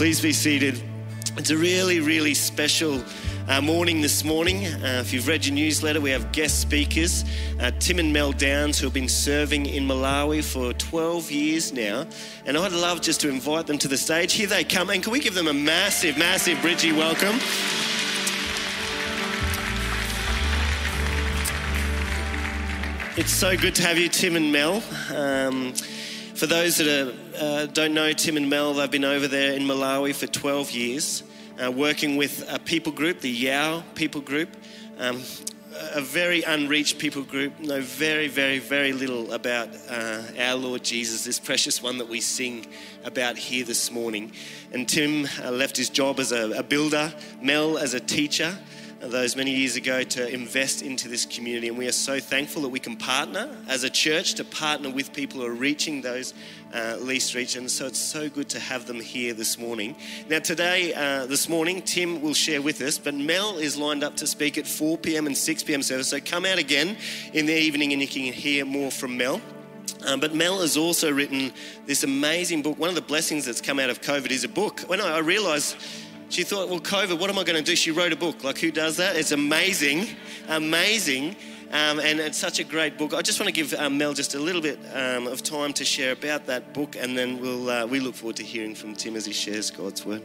Please be seated. It's a really, really special uh, morning this morning. Uh, if you've read your newsletter, we have guest speakers, uh, Tim and Mel Downes, who have been serving in Malawi for 12 years now. And I'd love just to invite them to the stage. Here they come. And can we give them a massive, massive Bridgie welcome? It's so good to have you, Tim and Mel. Um, for those that are, uh, don't know Tim and Mel, they've been over there in Malawi for 12 years, uh, working with a people group, the Yao people group, um, a very unreached people group, know very, very, very little about uh, our Lord Jesus, this precious one that we sing about here this morning. And Tim uh, left his job as a, a builder, Mel as a teacher those many years ago to invest into this community. And we are so thankful that we can partner as a church to partner with people who are reaching those uh, least. And so it's so good to have them here this morning. Now, today, uh, this morning, Tim will share with us, but Mel is lined up to speak at 4 p.m. and 6 p.m. service. So come out again in the evening and you can hear more from Mel. Um, but Mel has also written this amazing book. One of the blessings that's come out of COVID is a book. When I, I realized she thought, well, COVID, what am I going to do? She wrote a book. Like, who does that? It's amazing, amazing. Um, and it's such a great book. I just want to give um, Mel just a little bit um, of time to share about that book, and then we'll, uh, we look forward to hearing from Tim as he shares God's word.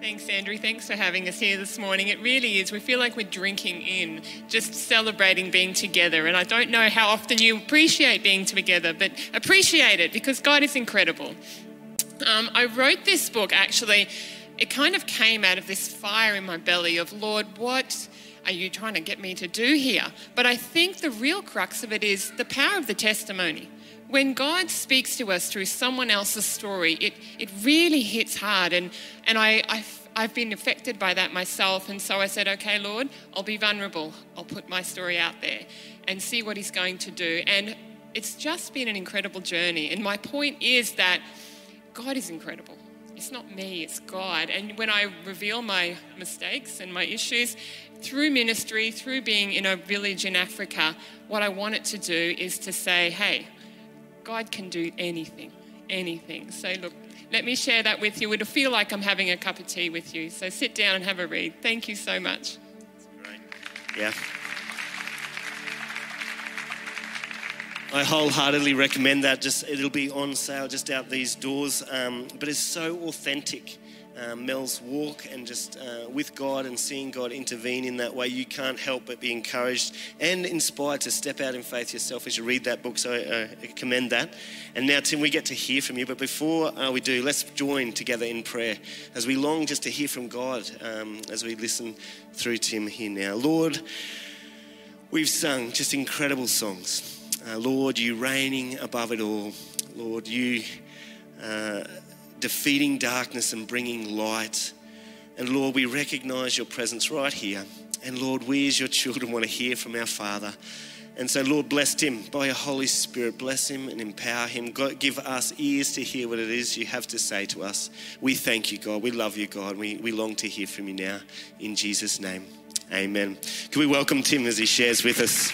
Thanks, Andrew. Thanks for having us here this morning. It really is. We feel like we're drinking in, just celebrating being together. And I don't know how often you appreciate being together, but appreciate it because God is incredible. Um, I wrote this book actually it kind of came out of this fire in my belly of, Lord, what are you trying to get me to do here? But I think the real crux of it is the power of the testimony. When God speaks to us through someone else's story, it, it really hits hard. And, and I, I've, I've been affected by that myself. And so I said, okay, Lord, I'll be vulnerable. I'll put my story out there and see what He's going to do. And it's just been an incredible journey. And my point is that God is incredible. It's not me, it's God. And when I reveal my mistakes and my issues through ministry, through being in a village in Africa, what I want it to do is to say, hey, God can do anything, anything. So, look, let me share that with you. It'll feel like I'm having a cup of tea with you. So, sit down and have a read. Thank you so much. Yeah. I wholeheartedly recommend that. Just it'll be on sale just out these doors, um, but it's so authentic. Um, Mel's walk and just uh, with God and seeing God intervene in that way, you can't help but be encouraged and inspired to step out in faith yourself as you read that book. So uh, I commend that. And now, Tim, we get to hear from you. But before uh, we do, let's join together in prayer as we long just to hear from God um, as we listen through Tim here now. Lord, we've sung just incredible songs. Uh, Lord, you reigning above it all. Lord, you uh, defeating darkness and bringing light. And Lord, we recognize your presence right here. And Lord, we as your children want to hear from our Father. And so, Lord, bless him by your Holy Spirit. Bless him and empower him. God, give us ears to hear what it is you have to say to us. We thank you, God. We love you, God. We, we long to hear from you now. In Jesus' name, amen. Can we welcome Tim as he shares with us?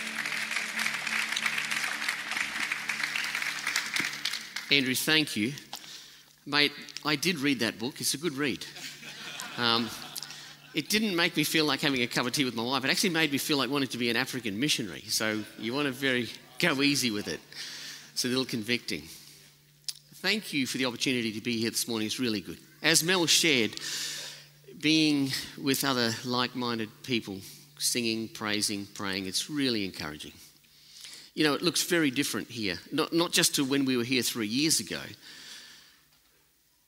Andrew, thank you. Mate, I did read that book. It's a good read. Um, it didn't make me feel like having a cup of tea with my wife. It actually made me feel like wanting to be an African missionary. So you want to very go easy with it. It's a little convicting. Thank you for the opportunity to be here this morning. It's really good. As Mel shared, being with other like minded people, singing, praising, praying, it's really encouraging you know, it looks very different here. Not, not just to when we were here three years ago,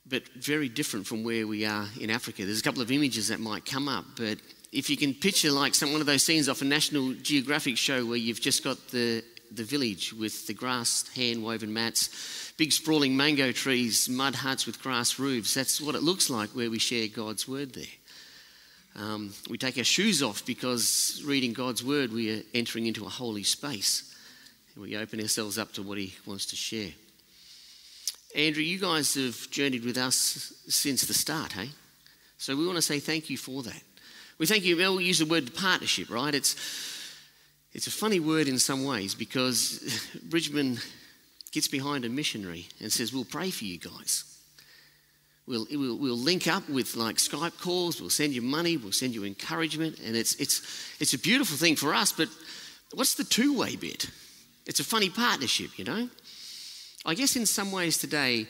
but very different from where we are in Africa. There's a couple of images that might come up, but if you can picture like some, one of those scenes off a National Geographic show where you've just got the, the village with the grass hand woven mats, big sprawling mango trees, mud huts with grass roofs, that's what it looks like where we share God's word there. Um, we take our shoes off because reading God's word, we are entering into a holy space we open ourselves up to what He wants to share. Andrew, you guys have journeyed with us since the start, hey? So we want to say thank you for that. We thank you, Mel, we use the word partnership, right? It's, it's a funny word in some ways because Bridgeman gets behind a missionary and says, We'll pray for you guys. We'll, we'll, we'll, link up with like Skype calls, we'll send you money, we'll send you encouragement, and it's, it's, it's a beautiful thing for us, but what's the two way bit? It's a funny partnership, you know? I guess in some ways today,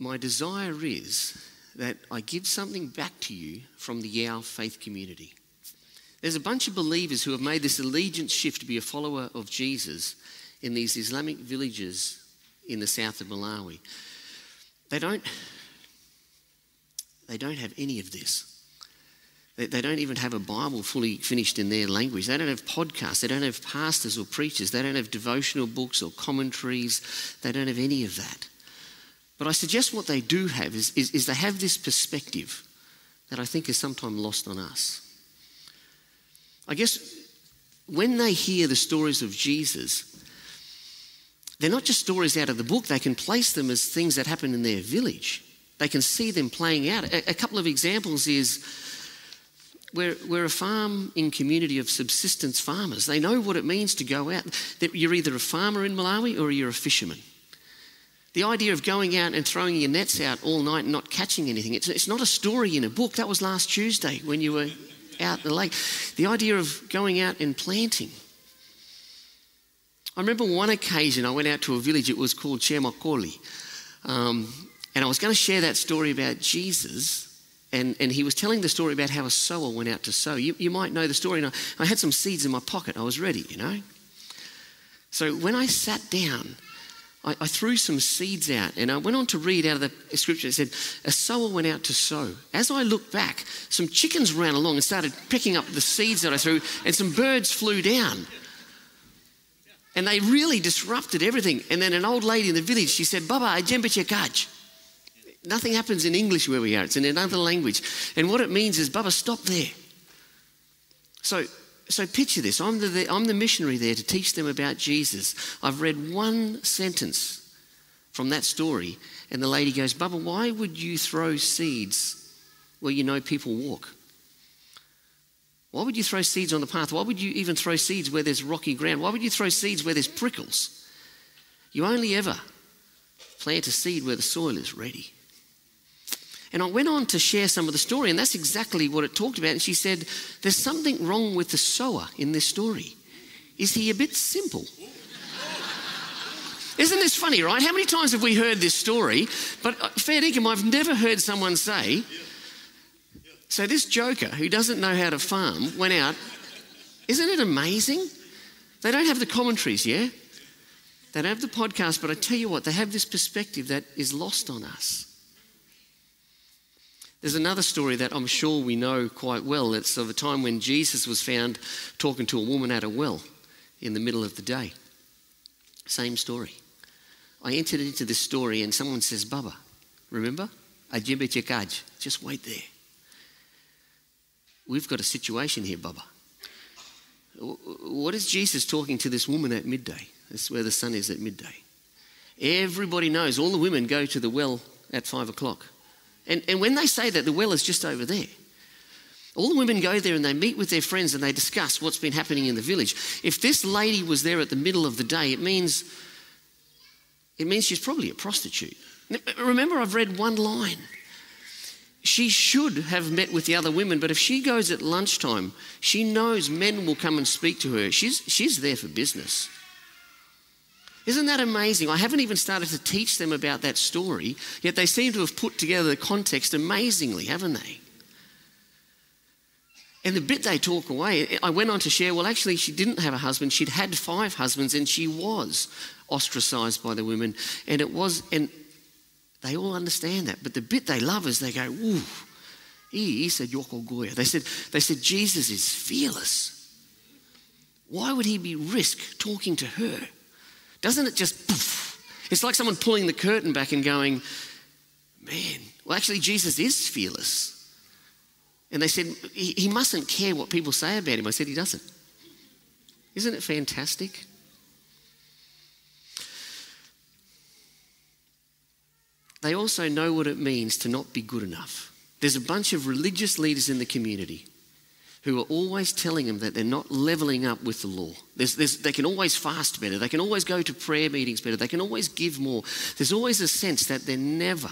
my desire is that I give something back to you from the Yao faith community. There's a bunch of believers who have made this allegiance shift to be a follower of Jesus in these Islamic villages in the south of Malawi. They don't, they don't have any of this. They, they don't even have a Bible fully finished in their language. They don't have podcasts. They don't have pastors or preachers. They don't have devotional books or commentaries. They don't have any of that. But I suggest what they do have is, is, is they have this perspective that I think is sometimes lost on us. I guess when they hear the stories of Jesus, they're not just stories out of the book, they can place them as things that happen in their village. They can see them playing out. A, a couple of examples is we're, we're a farm in community of subsistence farmers. They know what it means to go out. You're either a farmer in Malawi or you're a fisherman. The idea of going out and throwing your nets out all night and not catching anything, it's, it's not a story in a book. That was last Tuesday when you were out the lake. The idea of going out and planting. I remember one occasion I went out to a village, it was called Chemakoli. Um, and I was going to share that story about Jesus. And, and he was telling the story about how a sower went out to sow. You, you might know the story. And I, I had some seeds in my pocket. I was ready, you know. So when I sat down, I, I, threw some seeds out and I went on to read out of the scripture. It said, A sower went out to sow. As I looked back, some chickens ran along and started picking up the seeds that I threw, and some birds flew down. And they really disrupted everything. And then an old lady in the village, she said, Baba, I kaj. Nothing happens in English where we are, it's in another language. And what it means is, Baba, stop there. So, so picture this I'm the, I'm the missionary there to teach them about Jesus. I've read one sentence from that story, and the lady goes, Baba, why would you throw seeds where you know people walk? Why would you throw seeds on the path? Why would you even throw seeds where there's rocky ground? Why would you throw seeds where there's prickles? You only ever plant a seed where the soil is ready. And I went on to share some of the story, and that's exactly what it talked about. And she said, There's something wrong with the sower in this story. Is he a bit simple? Isn't this funny, right? How many times have we heard this story? But uh, fair dinkum, I've never heard someone say, so this joker who doesn't know how to farm went out. Isn't it amazing? They don't have the commentaries, yeah? They don't have the podcast, but I tell you what, they have this perspective that is lost on us. There's another story that I'm sure we know quite well. It's of a time when Jesus was found talking to a woman at a well in the middle of the day. Same story. I entered into this story and someone says, Baba, remember? Just wait there. We've got a situation here, Baba. What is Jesus talking to this woman at midday? That's where the sun is at midday. Everybody knows, all the women go to the well at five o'clock. And, and when they say that, the well is just over there. All the women go there and they meet with their friends and they discuss what's been happening in the village. If this lady was there at the middle of the day, it means, it means she's probably a prostitute. Remember, I've read one line she should have met with the other women, but if she goes at lunchtime, she knows men will come and speak to her. She's, she's there for business. Isn't that amazing? I haven't even started to teach them about that story, yet they seem to have put together the context amazingly, haven't they? And the bit they talk away, I went on to share, well, actually, she didn't have a husband. She'd had five husbands and she was ostracized by the women. And it was, and they all understand that. But the bit they love is they go, ooh, he said Yoko Goya. They said, they said Jesus is fearless. Why would he be risk talking to her? Doesn't it just poof? It's like someone pulling the curtain back and going, man, well, actually, Jesus is fearless. And they said, he, he mustn't care what people say about him. I said, he doesn't. Isn't it fantastic? they also know what it means to not be good enough. There's a bunch of religious leaders in the community who are always telling them that they're not leveling up with the law. There's, there's, they can always fast better, they can always go to prayer meetings better, they can always give more. There's always a sense that they're never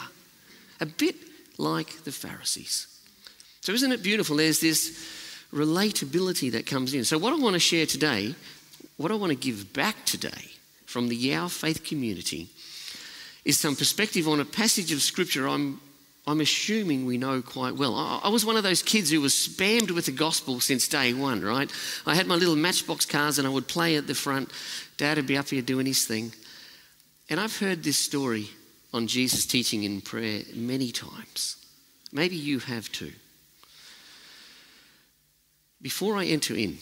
a bit like the Pharisees. So, isn't it beautiful? There's this relatability that comes in. So, what I want to share today, what I want to give back today from the Yao faith community, is some perspective on a passage of scripture I'm, I'm assuming we know quite well. I, was one of those kids who was spammed with the gospel since day one, right? I had my little matchbox cars and I would play at the front. Dad would be up here doing his thing. And I've heard this story on Jesus teaching in prayer many times. Maybe you have too. Before I enter in,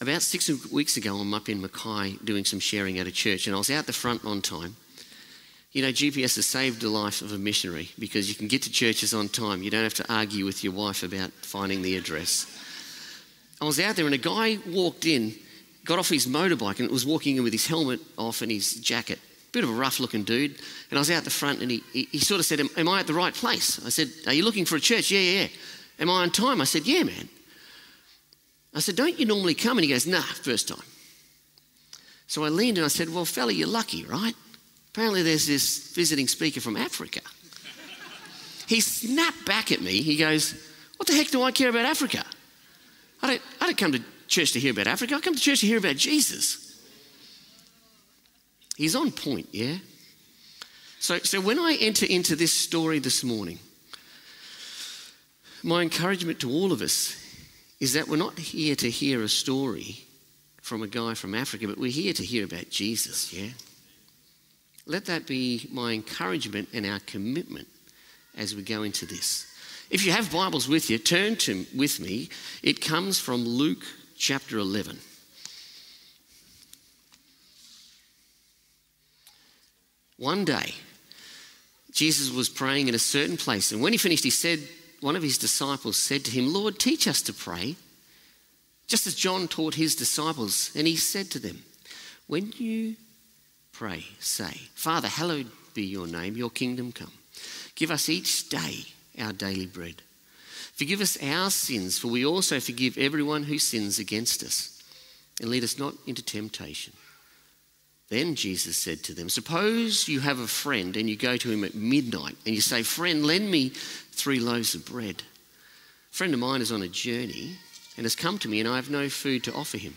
about six weeks ago, I'm up in Mackay doing some sharing at a church, and I was out the front on time. You know, GPS has saved the life of a missionary because you can get to churches on time. You don't have to argue with your wife about finding the address. I was out there, and a guy walked in, got off his motorbike, and was walking in with his helmet off and his jacket. Bit of a rough looking dude. And I was out the front, and he, he, he sort of said, Am I at the right place? I said, Are you looking for a church? Yeah, yeah, yeah. Am I on time? I said, Yeah, man. I said, Don't you normally come? And he goes, Nah, first time. So I leaned and I said, Well, fella, you're lucky, right? Apparently, there's this visiting speaker from Africa. he snapped back at me. He goes, What the heck do I care about Africa? I don't, I don't come to church to hear about Africa. I come to church to hear about Jesus. He's on point, yeah? So, so when I enter into this story this morning, my encouragement to all of us is that we're not here to hear a story from a guy from Africa, but we're here to hear about Jesus, yeah? Let that be my encouragement and our commitment as we go into this. If you have Bibles with you, turn to with me. It comes from Luke chapter 11. One day, Jesus was praying in a certain place, and when he finished, he said, one of his disciples said to him, Lord, teach us to pray, just as John taught his disciples. And he said to them, When you pray, say, Father, hallowed be your name, your kingdom come. Give us each day our daily bread. Forgive us our sins, for we also forgive everyone who sins against us. And lead us not into temptation. Then Jesus said to them, Suppose you have a friend and you go to him at midnight and you say, Friend, lend me three loaves of bread. A friend of mine is on a journey and has come to me and I have no food to offer him.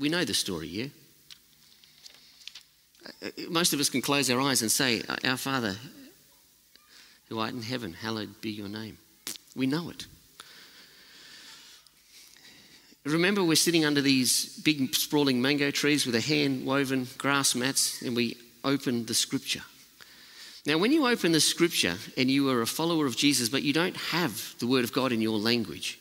We know the story, yeah? Uh, uh, most of us can close our eyes and say, Our Father who art in heaven, hallowed be your name. We know it. Remember, we're sitting under these big sprawling mango trees with a hand woven grass mats, and we open the scripture. Now, when you open the scripture and you are a follower of Jesus, but you don't have the word of God in your language,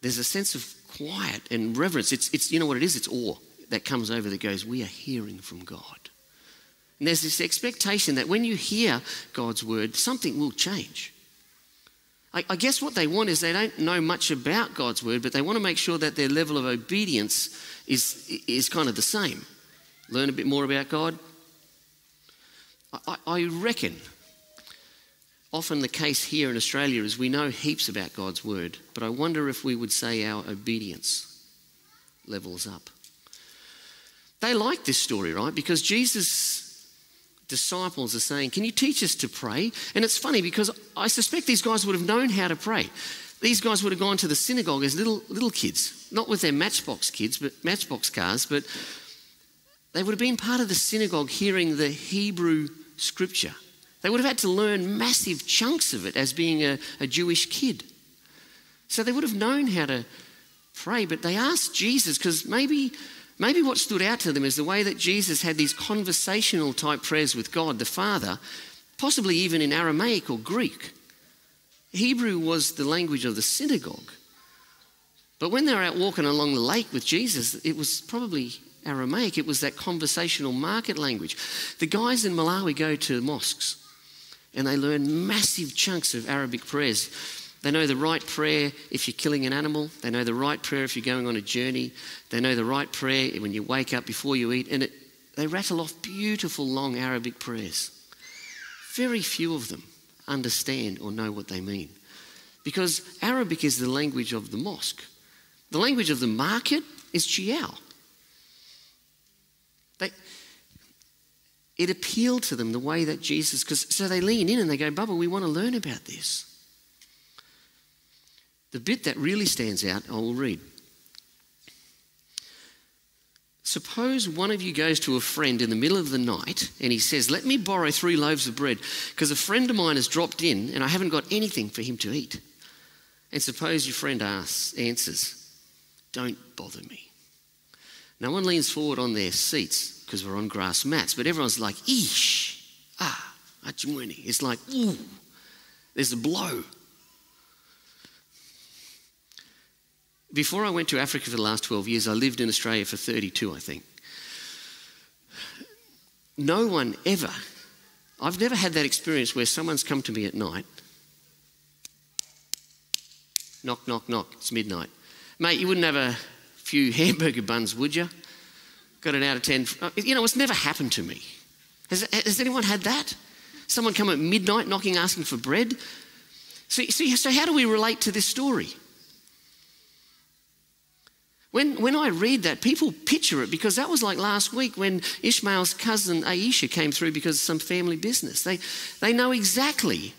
there's a sense of quiet and reverence. It's, it's you know what it is? It's awe that comes over that goes, We are hearing from God. And there's this expectation that when you hear God's word, something will change. I, I guess what they want is they don't know much about God's word, but they want to make sure that their level of obedience is, is kind of the same learn a bit more about God? I, I reckon often the case here in Australia is we know heaps about God's word, but I wonder if we would say our obedience levels up. They like this story, right? Because Jesus' disciples are saying, Can you teach us to pray? And it's funny because I suspect these guys would have known how to pray. These guys would have gone to the synagogue as little, little kids, not with their matchbox kids, but matchbox cars, but they would have been part of the synagogue hearing the Hebrew scripture They would have had to learn massive chunks of it as being a, a Jewish kid. So they would have known how to pray, but they asked Jesus because maybe, maybe what stood out to them is the way that Jesus had these conversational type prayers with God, the Father, possibly even in Aramaic or Greek. Hebrew was the language of the synagogue. But when they were out walking along the lake with Jesus, it was probably Aramaic. It was that conversational market language. The guys in Malawi go to mosques and they learn massive chunks of Arabic prayers. They know the right prayer if you're killing an animal. They know the right prayer if you're going on a journey. They know the right prayer when you wake up before you eat. And it, they rattle off beautiful, long Arabic prayers. Very few of them understand or know what they mean. Because Arabic is the language of the mosque, the language of the market is Chiyao. They, it appealed to them the way that Jesus, because so they lean in and they go, Bubba, we want to learn about this. The bit that really stands out, I will read. Suppose one of you goes to a friend in the middle of the night and he says, Let me borrow three loaves of bread because a friend of mine has dropped in and I haven't got anything for him to eat. And suppose your friend asks, answers, Don't bother me. No one leans forward on their seats because we're on grass mats, but everyone's like, Eesh, ah, achimweni. It's like, ooh, there's a blow. Before I went to Africa for the last 12 years, I lived in Australia for 32, I think. No one ever, I've never had that experience where someone's come to me at night. Knock, knock, knock, it's midnight. Mate, you wouldn't have a few hamburger buns, would you? Got an out of 10. Uh, you know, it's never happened to me. Has, has anyone had that? Someone come at midnight knocking, asking for bread? So, so, so how do we relate to this story? When, when I read that, people picture it because that was like last week when Ishmael's cousin Aisha came through because of some family business. They, they know exactly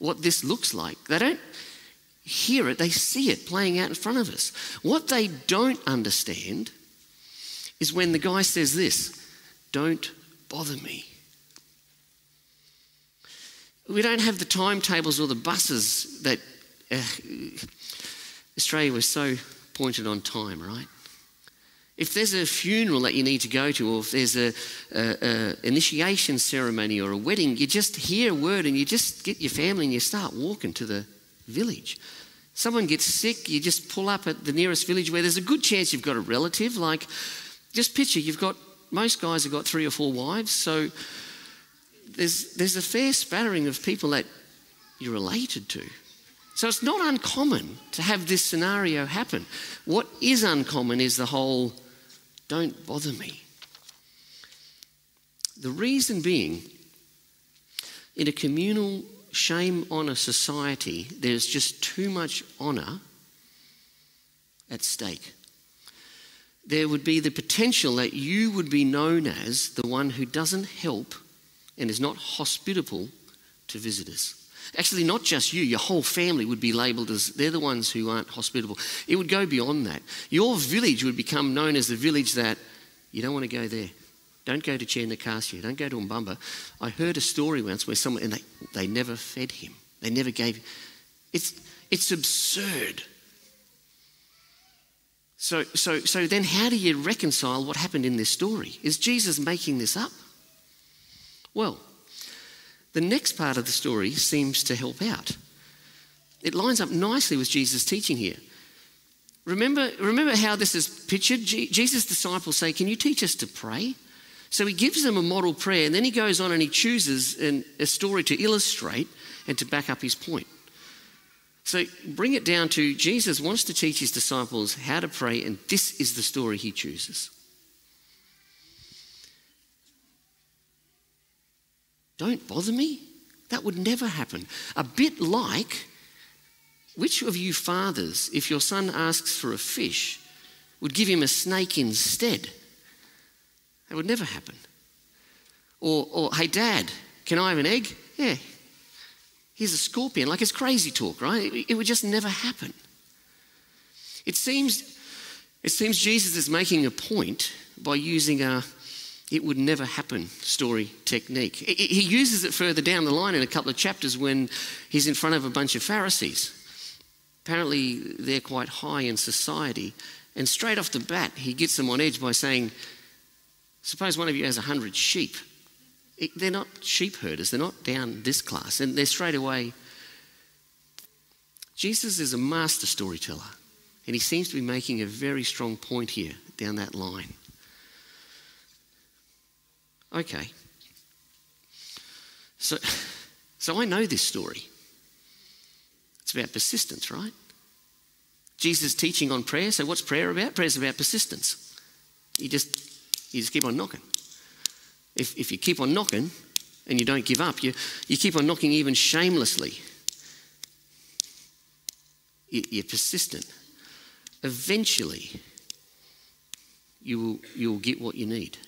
what this looks like. They don't hear it, they see it playing out in front of us. What they don't understand is when the guy says this don't bother me. We don't have the timetables or the buses that uh, Australia was so pointed on time, right? If there's a funeral that you need to go to, or if there's a, a, a, initiation ceremony or a wedding, you just hear a word and you just get your family and you start walking to the village. Someone gets sick, you just pull up at the nearest village where there's a good chance you've got a relative. Like, just picture you've got most guys have got three or four wives, so there's there's a fair spattering of people that you're related to. So it's not uncommon to have this scenario happen. What is uncommon is the whole don't bother me. The reason being, in a communal shame honour society, there's just too much honour at stake. There would be the potential that you would be known as the one who doesn't help and is not hospitable to visitors. Actually, not just you, your whole family would be labelled as they're the ones who aren't hospitable. It would go beyond that. Your village would become known as the village that you don't want to go there. Don't go to Chernikassia. Don't go to Umbamba. I heard a story once where someone, and they, they never fed him. They never gave. It's, it's absurd. So, so, so then, how do you reconcile what happened in this story? Is Jesus making this up? Well, the next part of the story seems to help out. It lines up nicely with Jesus' teaching here. Remember, remember how this is pictured? Jesus' disciples say, Can you teach us to pray? So he gives them a model prayer, and then he goes on and he chooses an, a story to illustrate and to back up his point. So bring it down to Jesus wants to teach his disciples how to pray, and this is the story he chooses. Don't bother me. That would never happen. A bit like which of you fathers, if your son asks for a fish, would give him a snake instead? That would never happen. Or, or hey, dad, can I have an egg? Yeah. Here's a scorpion. Like it's crazy talk, right? It, it would just never happen. It seems, it seems Jesus is making a point by using a, it would never happen story technique. He uses it further down the line in a couple of chapters when he's in front of a bunch of Pharisees. Apparently, they're quite high in society. And straight off the bat, he gets them on edge by saying, Suppose one of you has a hundred sheep. They're not sheep herders, they're not down this class. And they're straight away. Jesus is a master storyteller. And he seems to be making a very strong point here down that line. Okay. So, so I know this story. It's about persistence, right? Jesus teaching on prayer. So what's prayer about? Prayer is about persistence. You just you just keep on knocking. If, if you keep on knocking and you don't give up, you, you keep on knocking even shamelessly. You, you're persistent. Eventually, you will, you will get what you need.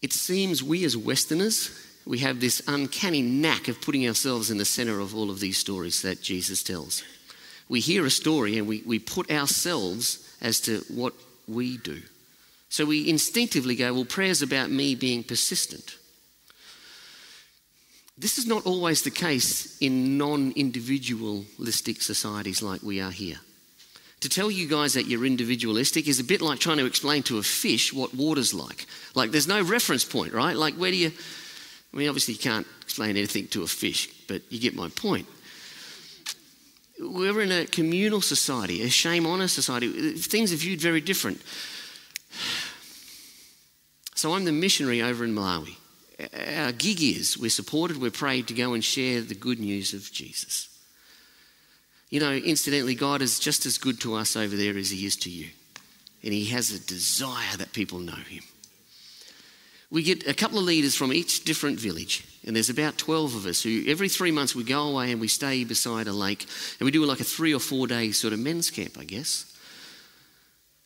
It seems we as Westerners, we have this uncanny knack of putting ourselves in the center of all of these stories that Jesus tells. We hear a story and we, we put ourselves as to what we do. So we instinctively go, well, prayer's about me being persistent. This is not always the case in non individualistic societies like we are here. To tell you guys that you're individualistic is a bit like trying to explain to a fish what water's like. Like, there's no reference point, right? Like, where do you. I mean, obviously, you can't explain anything to a fish, but you get my point. We're in a communal society, a shame honor society. Things are viewed very different. So, I'm the missionary over in Malawi. Our gig is we're supported, we're prayed to go and share the good news of Jesus. You know, incidentally, God is just as good to us over there as He is to you. And He has a desire that people know Him. We get a couple of leaders from each different village, and there's about 12 of us who every three months we go away and we stay beside a lake, and we do like a three or four day sort of men's camp, I guess.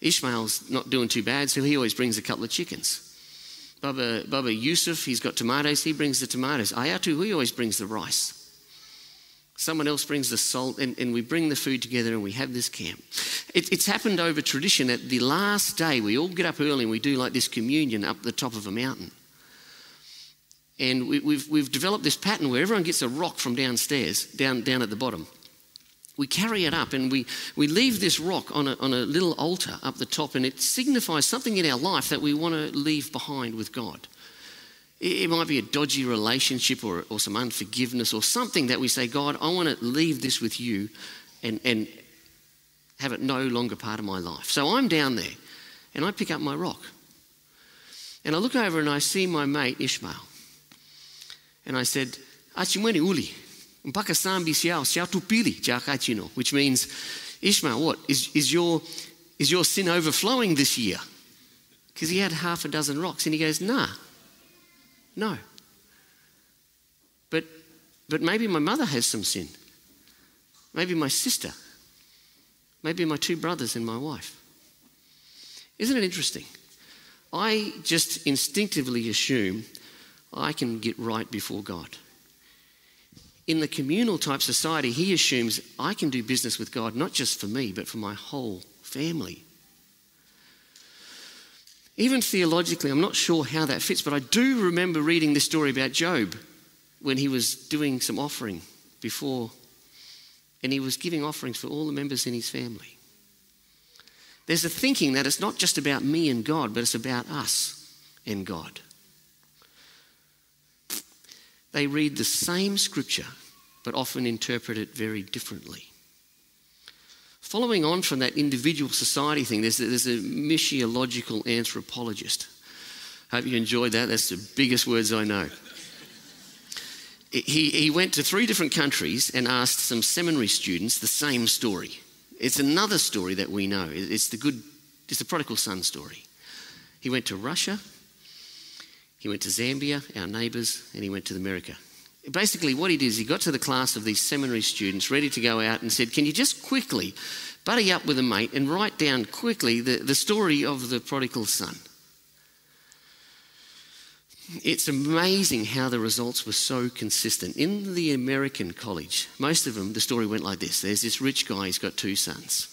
Ishmael's not doing too bad, so he always brings a couple of chickens. Baba, Baba Yusuf, he's got tomatoes, he brings the tomatoes. Ayatu, he always brings the rice. Someone else brings the salt, and, and we bring the food together and we have this camp. It, it's happened over tradition. that the last day, we all get up early and we do like this communion up the top of a mountain. And we, we've, we've developed this pattern where everyone gets a rock from downstairs, down, down at the bottom. We carry it up and we, we leave this rock on a, on a little altar up the top, and it signifies something in our life that we want to leave behind with God. It might be a dodgy relationship or, or some unforgiveness or something that we say, God, I want to leave this with you and, and have it no longer part of my life. So I'm down there and I pick up my rock. And I look over and I see my mate Ishmael. And I said, Achimweni uli, mpaka siao, siao tupili, which means, Ishmael, what? Is, is, your, is your sin overflowing this year? Because he had half a dozen rocks. And he goes, nah, no. But, but maybe my mother has some sin. Maybe my sister. Maybe my two brothers and my wife. Isn't it interesting? I just instinctively assume I can get right before God. In the communal type society, he assumes I can do business with God not just for me, but for my whole family. Even theologically, I'm not sure how that fits, but I do remember reading this story about Job when he was doing some offering before, and he was giving offerings for all the members in his family. There's a thinking that it's not just about me and God, but it's about us and God. They read the same scripture, but often interpret it very differently. Following on from that individual society thing, there's a, there's a missiological anthropologist. Hope you enjoyed that. That's the biggest words I know. He, he went to three different countries and asked some seminary students the same story. It's another story that we know. It's the good, it's the prodigal son story. He went to Russia, he went to Zambia, our neighbours, and he went to America basically what he did is he got to the class of these seminary students ready to go out and said, Can you just quickly buddy up with a mate and write down quickly the, the story of the prodigal son? It's amazing how the results were so consistent. In the American college, most of them, the story went like this there's this rich guy, he's got two sons.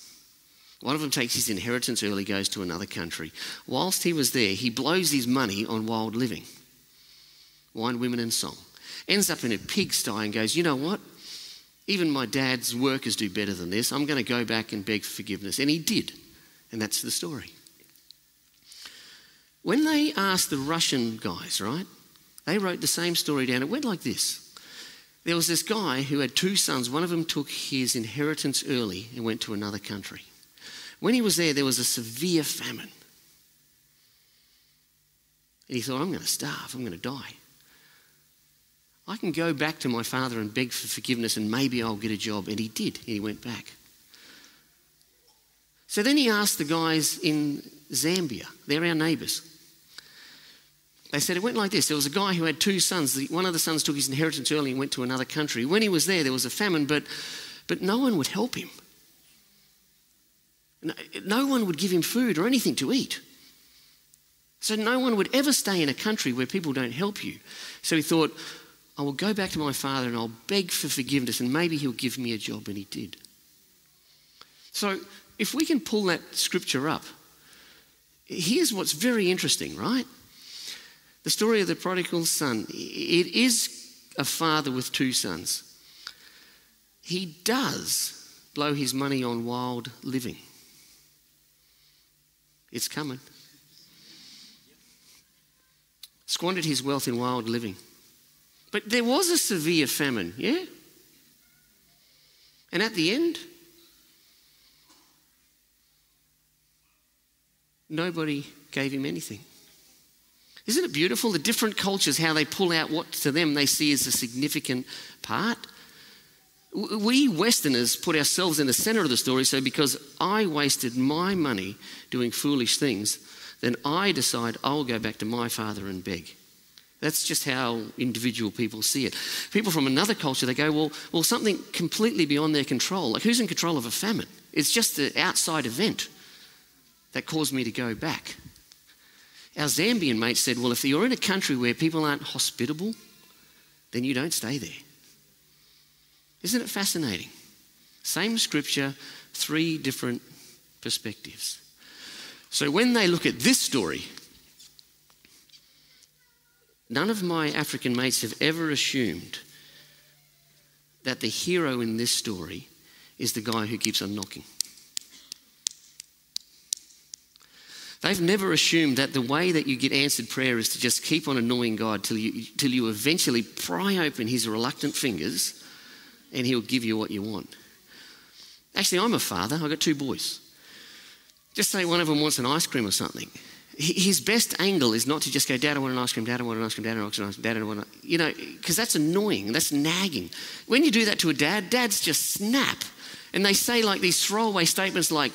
One of them takes his inheritance early, goes to another country. Whilst he was there, he blows his money on wild living wine, women, and song. Ends up in a pigsty and goes, You know what? Even my dad's workers do better than this. I'm going to go back and beg forgiveness. And he did. And that's the story. When they asked the Russian guys, right, they wrote the same story down. It went like this There was this guy who had two sons. One of them took his inheritance early and went to another country. When he was there, there was a severe famine. And he thought, I'm going to starve, I'm going to die. I can go back to my father and beg for forgiveness and maybe I'll get a job. And he did. and He went back. So then he asked the guys in Zambia, they're our neighbours. They said it went like this there was a guy who had two sons. One of the sons took his inheritance early and went to another country. When he was there, there was a famine, but, but no one would help him. No one would give him food or anything to eat. So no one would ever stay in a country where people don't help you. So he thought, I will go back to my father and I'll beg for forgiveness and maybe he'll give me a job. And he did. So if we can pull that scripture up, here's what's very interesting, right? The story of the prodigal son. It is a father with two sons. He does blow his money on wild living. It's coming. Squandered his wealth in wild living. But there was a severe famine, yeah? And at the end, nobody gave him anything. Isn't it beautiful? The different cultures, how they pull out what to them they see as a significant part. We Westerners put ourselves in the center of the story, so because I wasted my money doing foolish things, then I decide I'll go back to my father and beg. That's just how individual people see it. People from another culture, they go, well, well, something completely beyond their control. Like, who's in control of a famine? It's just an outside event that caused me to go back. Our Zambian mate said, well, if you're in a country where people aren't hospitable, then you don't stay there. Isn't it fascinating? Same scripture, three different perspectives. So when they look at this story, none of my African mates have ever assumed that the hero in this story is the guy who keeps on knocking. They've never assumed that the way that you get answered prayer is to just keep on annoying God till you, till you eventually pry open his reluctant fingers and he'll give you what you want. Actually, I'm a father, I've got two boys. Just say one of them wants an ice cream or something. His best angle is not to just go, Dad, I want an ice cream, Dad, I want an ice cream, Dad, I want an ice cream, Dad, I want an You know, because that's annoying, that's nagging. When you do that to a dad, dads just snap. And they say like these throwaway statements like,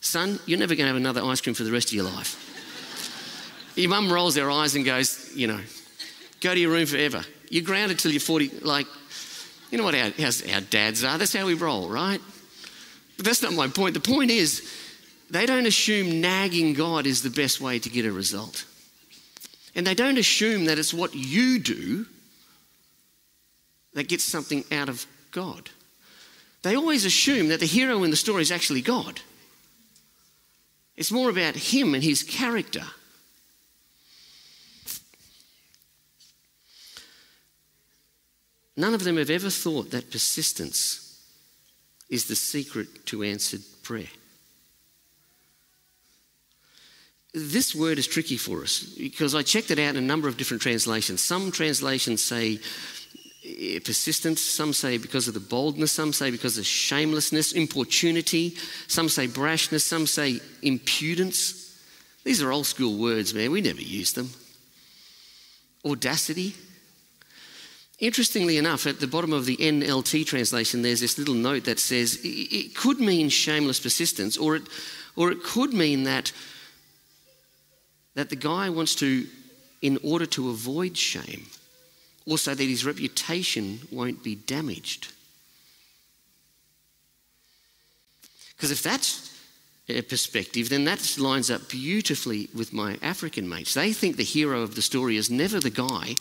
Son, you're never going to have another ice cream for the rest of your life. your mum rolls her eyes and goes, You know, go to your room forever. You're grounded till you're 40. Like, you know what our, our dads are? That's how we roll, right? But that's not my point. The point is, they don't assume nagging God is the best way to get a result. And they don't assume that it's what you do that gets something out of God. They always assume that the hero in the story is actually God. It's more about him and his character. None of them have ever thought that persistence is the secret to answered prayer. This word is tricky for us because I checked it out in a number of different translations. Some translations say eh, persistence, some say because of the boldness, some say because of shamelessness, importunity, some say brashness, some say impudence. These are old school words, man. We never use them. Audacity. Interestingly enough, at the bottom of the NLT translation, there's this little note that says it could mean shameless persistence, or it, or it could mean that, that the guy wants to, in order to avoid shame, also that his reputation won't be damaged. Because if that's a perspective, then that lines up beautifully with my African mates. They think the hero of the story is never the guy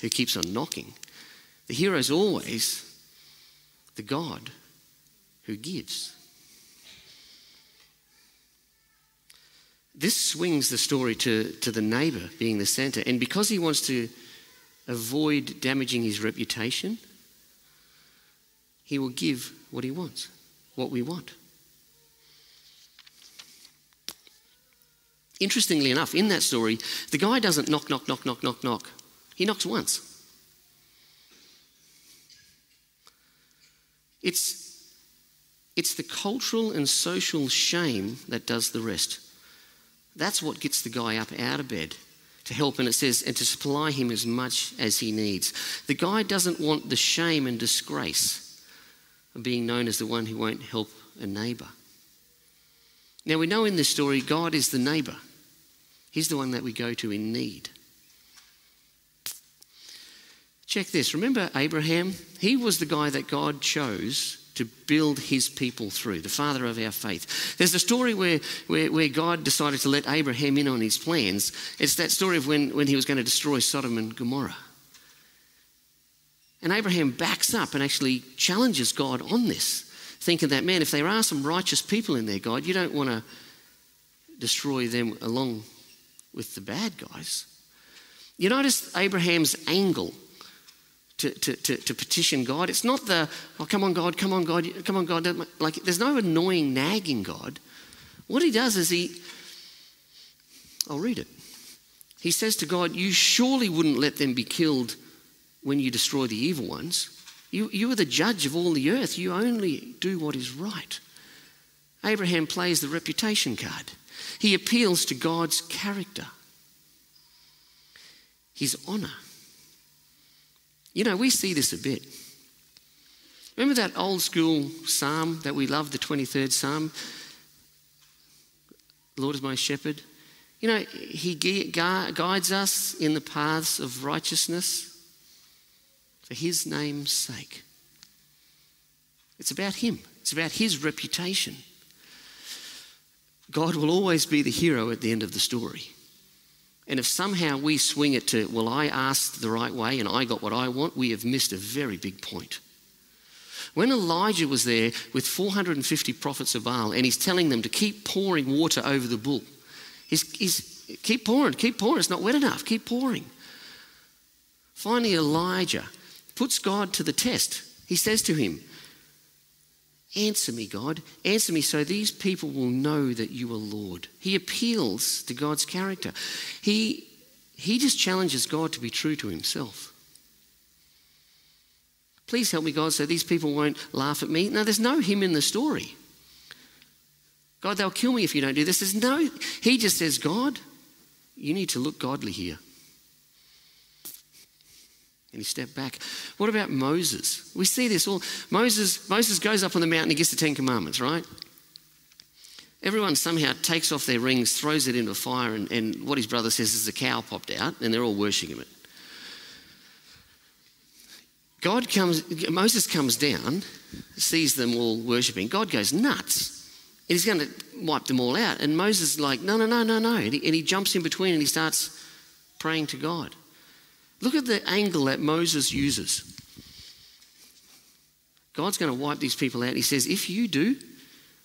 who keeps on knocking. The hero is always the God who gives. this swings the story to, to the neighbour being the centre. And because he wants to avoid damaging his reputation, he will give what he wants, what we want. Interestingly enough, in that story, the guy doesn't knock, knock, knock, knock, knock, knock. He knocks once. It's, it's the cultural and social shame that does the rest. That's what gets the guy up out of bed to help, and it says, and to supply him as much as he needs. The guy doesn't want the shame and disgrace of being known as the one who won't help a neighbour. Now, we know in this story, God is the neighbour, He's the one that we go to in need. Check this. Remember Abraham? He was the guy that God chose to build his people through, the father of our faith. There's a story where, where, where, God decided to let Abraham in on his plans. It's that story of when, when he was going to destroy Sodom and Gomorrah. And Abraham backs up and actually challenges God on this, thinking that, man, if there are some righteous people in there, God, you don't want to destroy them along with the bad guys. You notice Abraham's angle to, to, to, to, petition God. It's not the, oh, come on, God, come on, God, come on, God. Like, there's no annoying, nagging God. What he does is he, I'll read it. He says to God, You surely wouldn't let them be killed when you destroy the evil ones. You, you are the judge of all the earth. You only do what is right. Abraham plays the reputation card. He appeals to God's character, his honour. You know, we see this a bit. Remember that old school psalm that we love, the 23rd psalm? Lord is my shepherd. You know, he guides us in the paths of righteousness for his name's sake. It's about him, it's about his reputation. God will always be the hero at the end of the story. And if somehow we swing it to, well, I asked the right way and I got what I want, we have missed a very big point. When Elijah was there with 450 prophets of Baal and he's telling them to keep pouring water over the bull, he's, he's keep pouring, keep pouring, it's not wet enough, keep pouring. Finally, Elijah puts God to the test. He says to him, Answer me, God. Answer me so these people will know that you are Lord. He appeals to God's character. He, he just challenges God to be true to himself. Please help me, God, so these people won't laugh at me. No, there's no him in the story. God, they'll kill me if you don't do this. There's no, he just says, God, you need to look godly here. And he stepped back. What about Moses? We see this all. Moses, Moses goes up on the mountain, he gets the Ten Commandments, right? Everyone somehow takes off their rings, throws it into fire, and, and what his brother says is a cow popped out, and they're all worshipping it. God comes, Moses comes down, sees them all worshipping. God goes nuts. And he's going to wipe them all out. And Moses is like, no, no, no, no, no. And he, and he jumps in between and he starts praying to God. Look at the angle that Moses uses. God's going to wipe these people out. He says, if you do,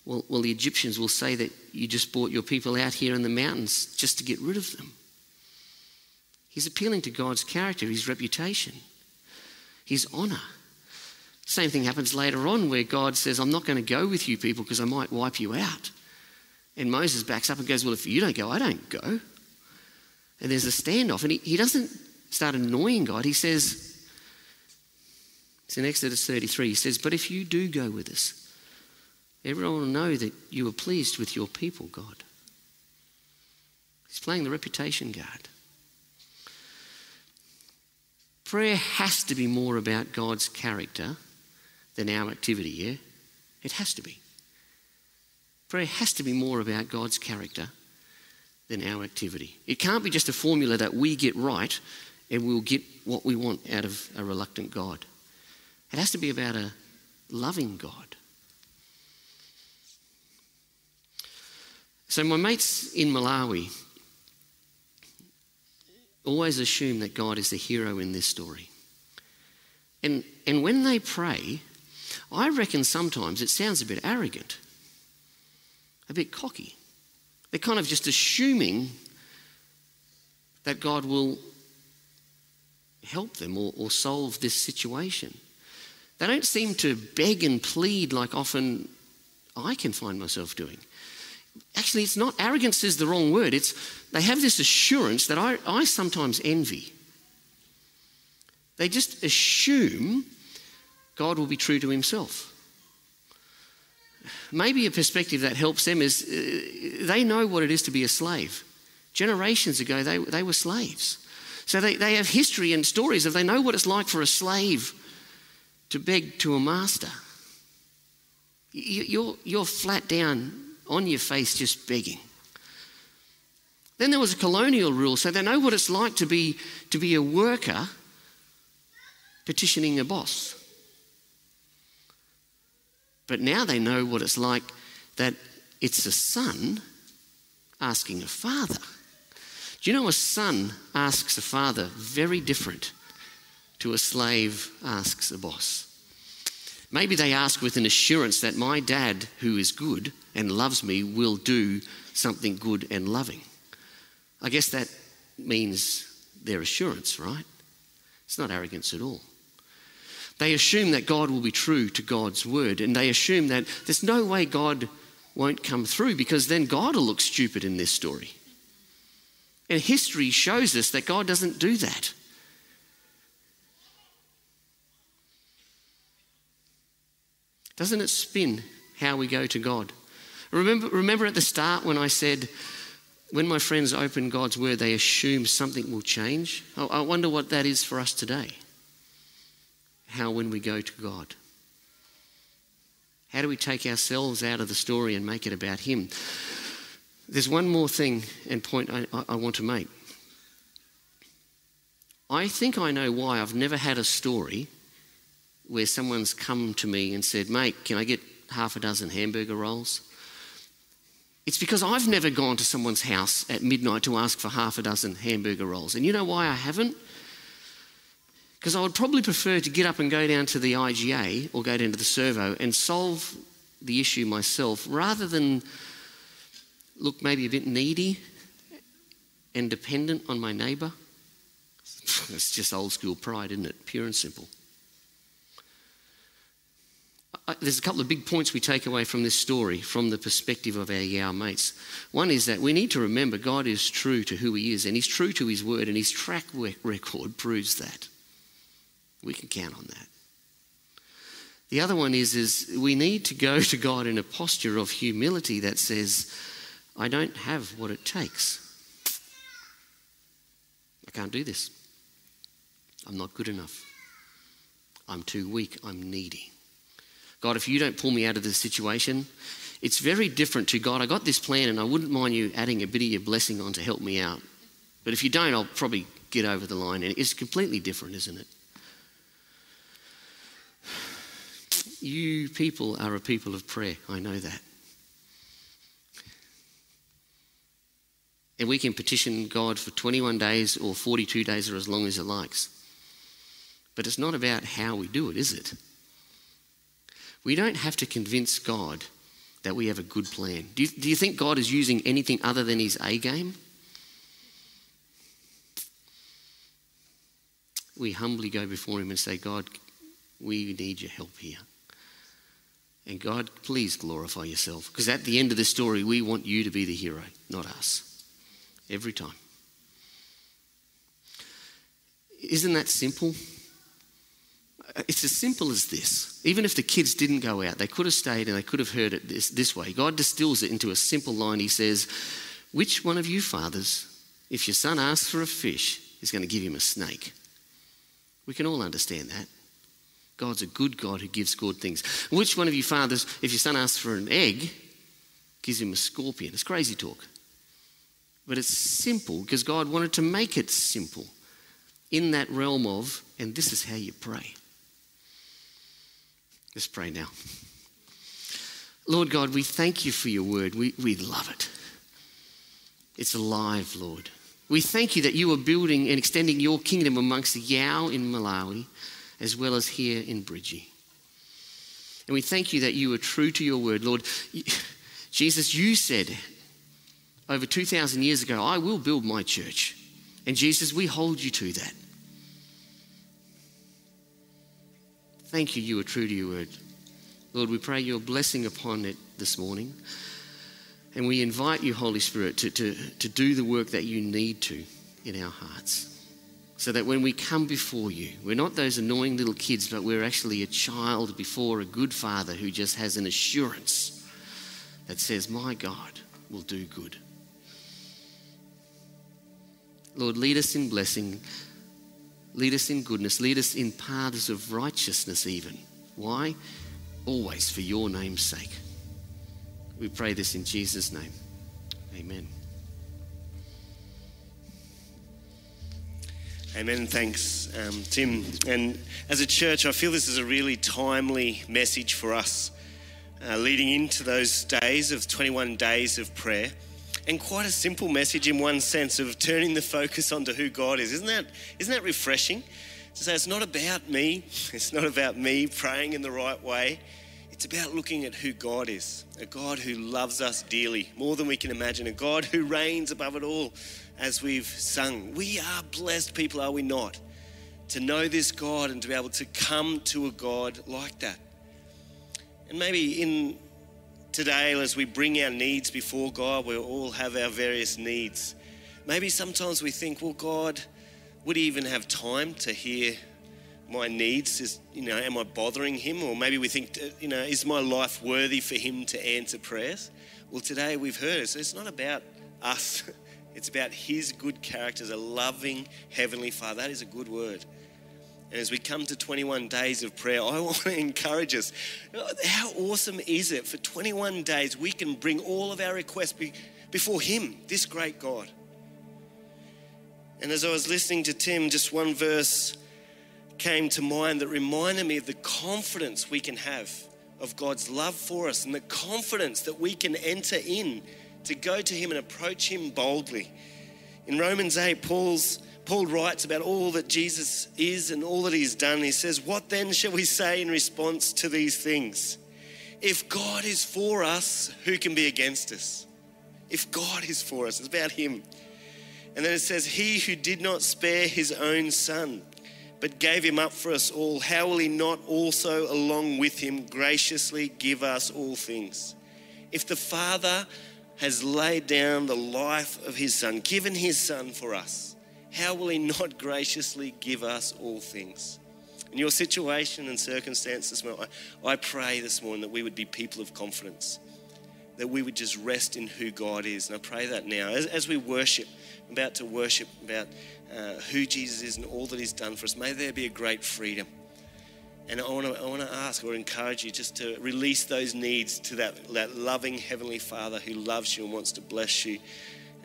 well, well, the Egyptians will say that you just brought your people out here in the mountains just to get rid of them. He's appealing to God's character, his reputation, his honour. Same thing happens later on where God says, I'm not going to go with you people because I might wipe you out. And Moses backs up and goes, Well, if you don't go, I don't go. And there's a standoff. And he, he doesn't start annoying God, he says, it's in Exodus 33, he says, But if you do go with us, everyone will know that you are pleased with your people, God. He's playing the reputation card. Prayer has to be more about God's character than our activity, yeah? It has to be. Prayer has to be more about God's character than our activity. It can't be just a formula that we get right and we'll get what we want out of a reluctant God. It has to be about a loving God. So, my mates in Malawi always assume that God is the hero in this story. And, and when they pray, I reckon sometimes it sounds a bit arrogant, a bit cocky. They're kind of just assuming that God will help them or, or solve this situation. They don't seem to beg and plead like often I can find myself doing. Actually, it's not arrogance is the wrong word. It's they have this assurance that I, I sometimes envy. They just assume God will be true to himself. Maybe a perspective that helps them is uh, they know what it is to be a slave. Generations ago, they, they were slaves. So they, they have history and stories of they know what it's like for a slave to beg to a master. You're, you're flat down on your face just begging. Then there was a colonial rule, so they know what it's like to be, to be a worker petitioning a boss. But now they know what it's like that it's a son asking a father. Do you know a son asks a father very different to a slave asks a boss? Maybe they ask with an assurance that my dad, who is good and loves me, will do something good and loving. I guess that means their assurance, right? It's not arrogance at all. They assume that God will be true to God's word, and they assume that there's no way God won't come through because then God will look stupid in this story. And history shows us that God doesn't do that. Doesn't it spin how we go to God? Remember, remember at the start when I said, when my friends open God's word, they assume something will change? Oh, I wonder what that is for us today how when we go to God? How do we take ourselves out of the story and make it about Him? There's one more thing and point I, I, want to make. I think I know why I've never had a story where someone's come to me and said, Mate, can I get half a dozen hamburger rolls? It's because I've never gone to someone's house at midnight to ask for half a dozen hamburger rolls. And you know why I haven't? Because I would probably prefer to get up and go down to the IGA or go down to the servo and solve the issue myself rather than look maybe a bit needy and dependent on my neighbour. It's just old school pride, isn't it? Pure and simple. There's a couple of big points we take away from this story from the perspective of our Yao mates. One is that we need to remember God is true to who He is, and He's true to His word, and His track record proves that. We can count on that. The other one is, is we need to go to God in a posture of humility that says, I don't have what it takes. I can't do this. I'm not good enough. I'm too weak. I'm needy. God, if you don't pull me out of this situation, it's very different to God. I got this plan and I wouldn't mind you adding a bit of your blessing on to help me out. But if you don't, I'll probably get over the line. And it's completely different, isn't it? You people are a people of prayer. I know that. And we can petition God for 21 days or 42 days or as long as it likes. But it's not about how we do it, is it? We don't have to convince God that we have a good plan. Do you, do you think God is using anything other than his A game? We humbly go before him and say, God, we need your help here. And God, please glorify yourself. Because at the end of the story, we want you to be the hero, not us. Every time. Isn't that simple? It's as simple as this. Even if the kids didn't go out, they could have stayed and they could have heard it this, this way. God distills it into a simple line. He says, Which one of you fathers, if your son asks for a fish, is going to give him a snake? We can all understand that. God's a good God who gives good things. Which one of you fathers, if your son asks for an egg, gives him a scorpion? It's crazy talk. But it's simple because God wanted to make it simple in that realm of, and this is how you pray. Let's pray now. Lord God, we thank you for your word. We, we love it. It's alive, Lord. We thank you that you are building and extending your kingdom amongst the Yao in Malawi as well as here in Bridgie. And we thank you that you are true to your word. Lord, Jesus, you said over 2,000 years ago, I will build my church. And Jesus, we hold you to that. Thank you, you are true to your word. Lord, we pray your blessing upon it this morning. And we invite you, Holy Spirit, to, to, to do the work that you need to in our hearts. So that when we come before you, we're not those annoying little kids, but we're actually a child before a good father who just has an assurance that says, My God will do good. Lord, lead us in blessing, lead us in goodness, lead us in paths of righteousness, even. Why? Always for your name's sake. We pray this in Jesus' name. Amen. Amen. Thanks, um, Tim. And as a church, I feel this is a really timely message for us uh, leading into those days of 21 days of prayer. And quite a simple message in one sense of turning the focus onto who God is. Isn't that, isn't that refreshing? To say it's not about me, it's not about me praying in the right way. It's about looking at who God is a God who loves us dearly, more than we can imagine, a God who reigns above it all, as we've sung. We are blessed people, are we not? To know this God and to be able to come to a God like that. And maybe in today, as we bring our needs before God, we all have our various needs. Maybe sometimes we think, well, God, would He even have time to hear my needs? Is, you know, am I bothering Him? Or maybe we think, uh, you know, is my life worthy for Him to answer prayers? Well, today we've heard it. it's not about us, it's about His good character a loving Heavenly Father. That is a good word. And as we come to 21 days of prayer, I want to encourage us. How awesome is it for 21 days we can bring all of our requests before Him, this great God? And as I was listening to Tim, just one verse came to mind that reminded me of the confidence we can have of God's love for us and the confidence that we can enter in to go to Him and approach Him boldly. In Romans 8, Paul's Paul writes about all that Jesus is and all that he's done. He says, What then shall we say in response to these things? If God is for us, who can be against us? If God is for us, it's about him. And then it says, He who did not spare his own son, but gave him up for us all, how will he not also, along with him, graciously give us all things? If the Father has laid down the life of his son, given his son for us, how will He not graciously give us all things? In your situation and circumstances, I pray this morning that we would be people of confidence, that we would just rest in who God is. And I pray that now, as, as we worship, about to worship about uh, who Jesus is and all that He's done for us, may there be a great freedom. And I want to I want to ask or encourage you just to release those needs to that, that loving Heavenly Father who loves you and wants to bless you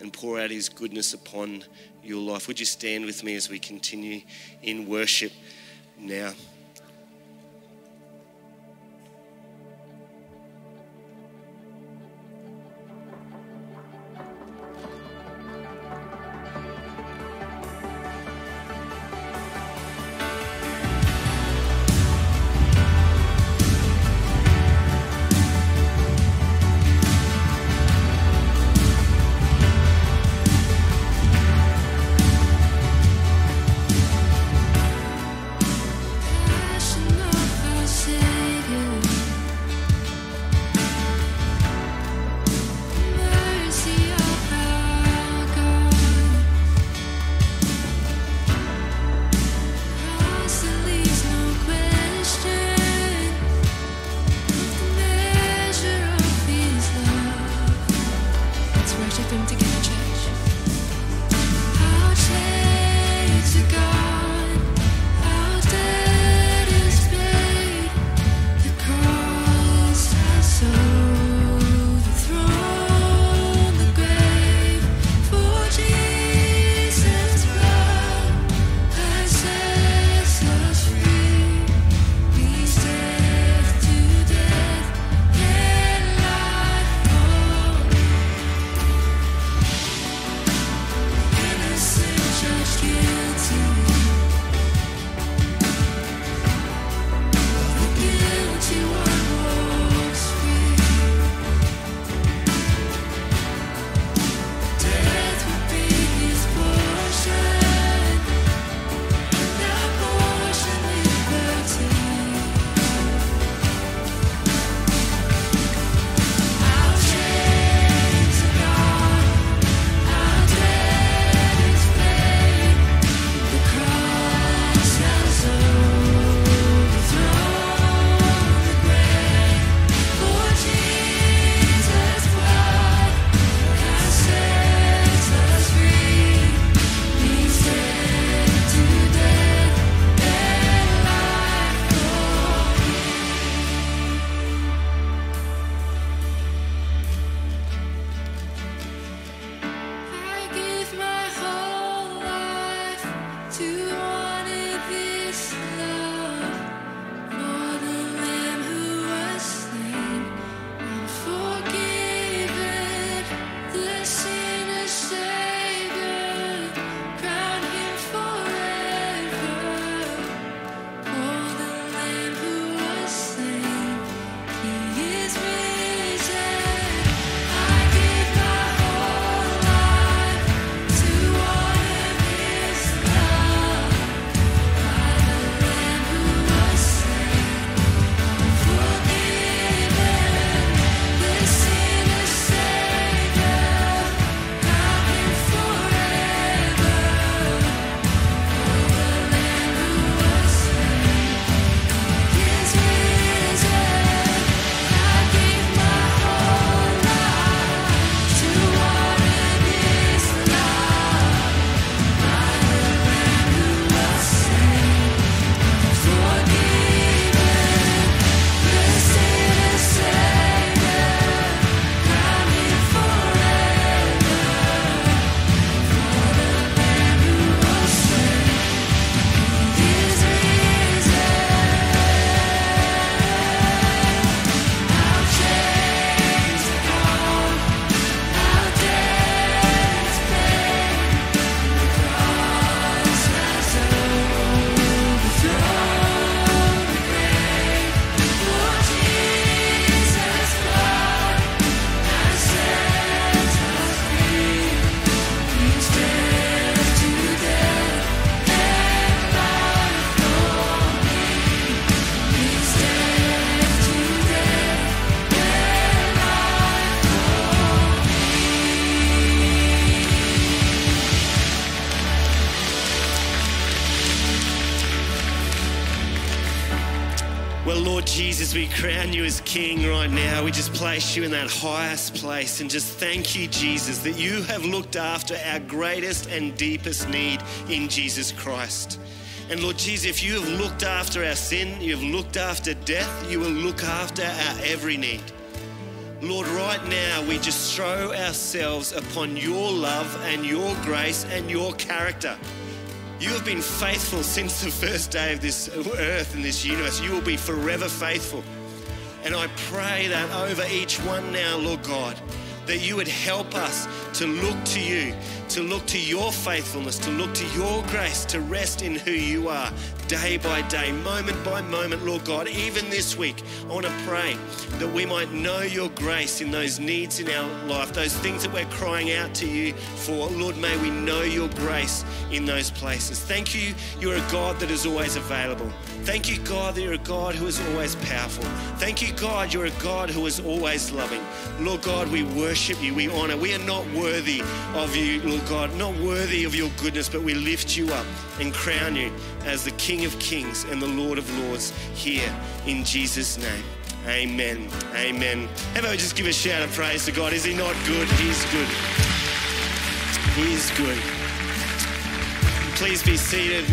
and pour out His goodness upon your life. Would you stand with me as we continue in worship now? We just place you in that highest place and just thank you, Jesus, that you have looked after our greatest and deepest need in Jesus Christ. And Lord Jesus, if you have looked after our sin, you have looked after death, you will look after our every need. Lord, right now we just throw ourselves upon your love and your grace and your character. You have been faithful since the first day of this earth and this universe. You will be forever faithful. And I pray that over each one now, Lord God, that you would help us to look to you, to look to your faithfulness, to look to your grace, to rest in who you are day by day, moment by moment, Lord God. Even this week, I want to pray that we might know your grace in those needs in our life, those things that we're crying out to you for. Lord, may we know your grace in those places. Thank you, you're a God that is always available. Thank you, God, that you're a God who is always powerful. Thank you, God, you're a God who is always loving. Lord God, we worship you, we honor. We are not worthy of you, Lord God, not worthy of your goodness, but we lift you up and crown you as the King of Kings and the Lord of Lords here in Jesus' name. Amen. Amen. About we just give a shout of praise to God? Is He not good? He's good. He is good. Please be seated.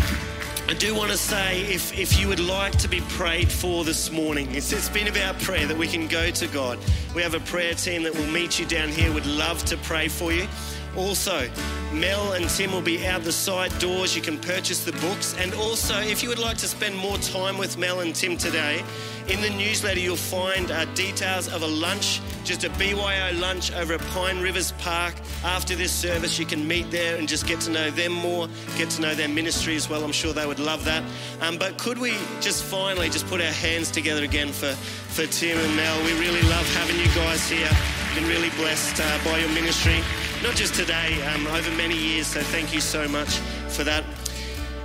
I do want to say if, if you would like to be prayed for this morning, it's, it's been about prayer that we can go to God. We have a prayer team that will meet you down here, would love to pray for you. Also, Mel and Tim will be out the side doors. You can purchase the books. And also, if you would like to spend more time with Mel and Tim today, in the newsletter you'll find uh, details of a lunch, just a BYO lunch over at Pine Rivers Park. After this service, you can meet there and just get to know them more, get to know their ministry as well. I'm sure they would love that. Um, but could we just finally just put our hands together again for, for Tim and Mel? We really love having you guys here. Been really blessed uh, by your ministry not just today, um, over many years. So thank you so much for that.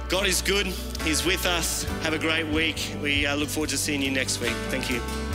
God is good. He's with us. Have a great week. We uh, look forward to seeing you next week. Thank you.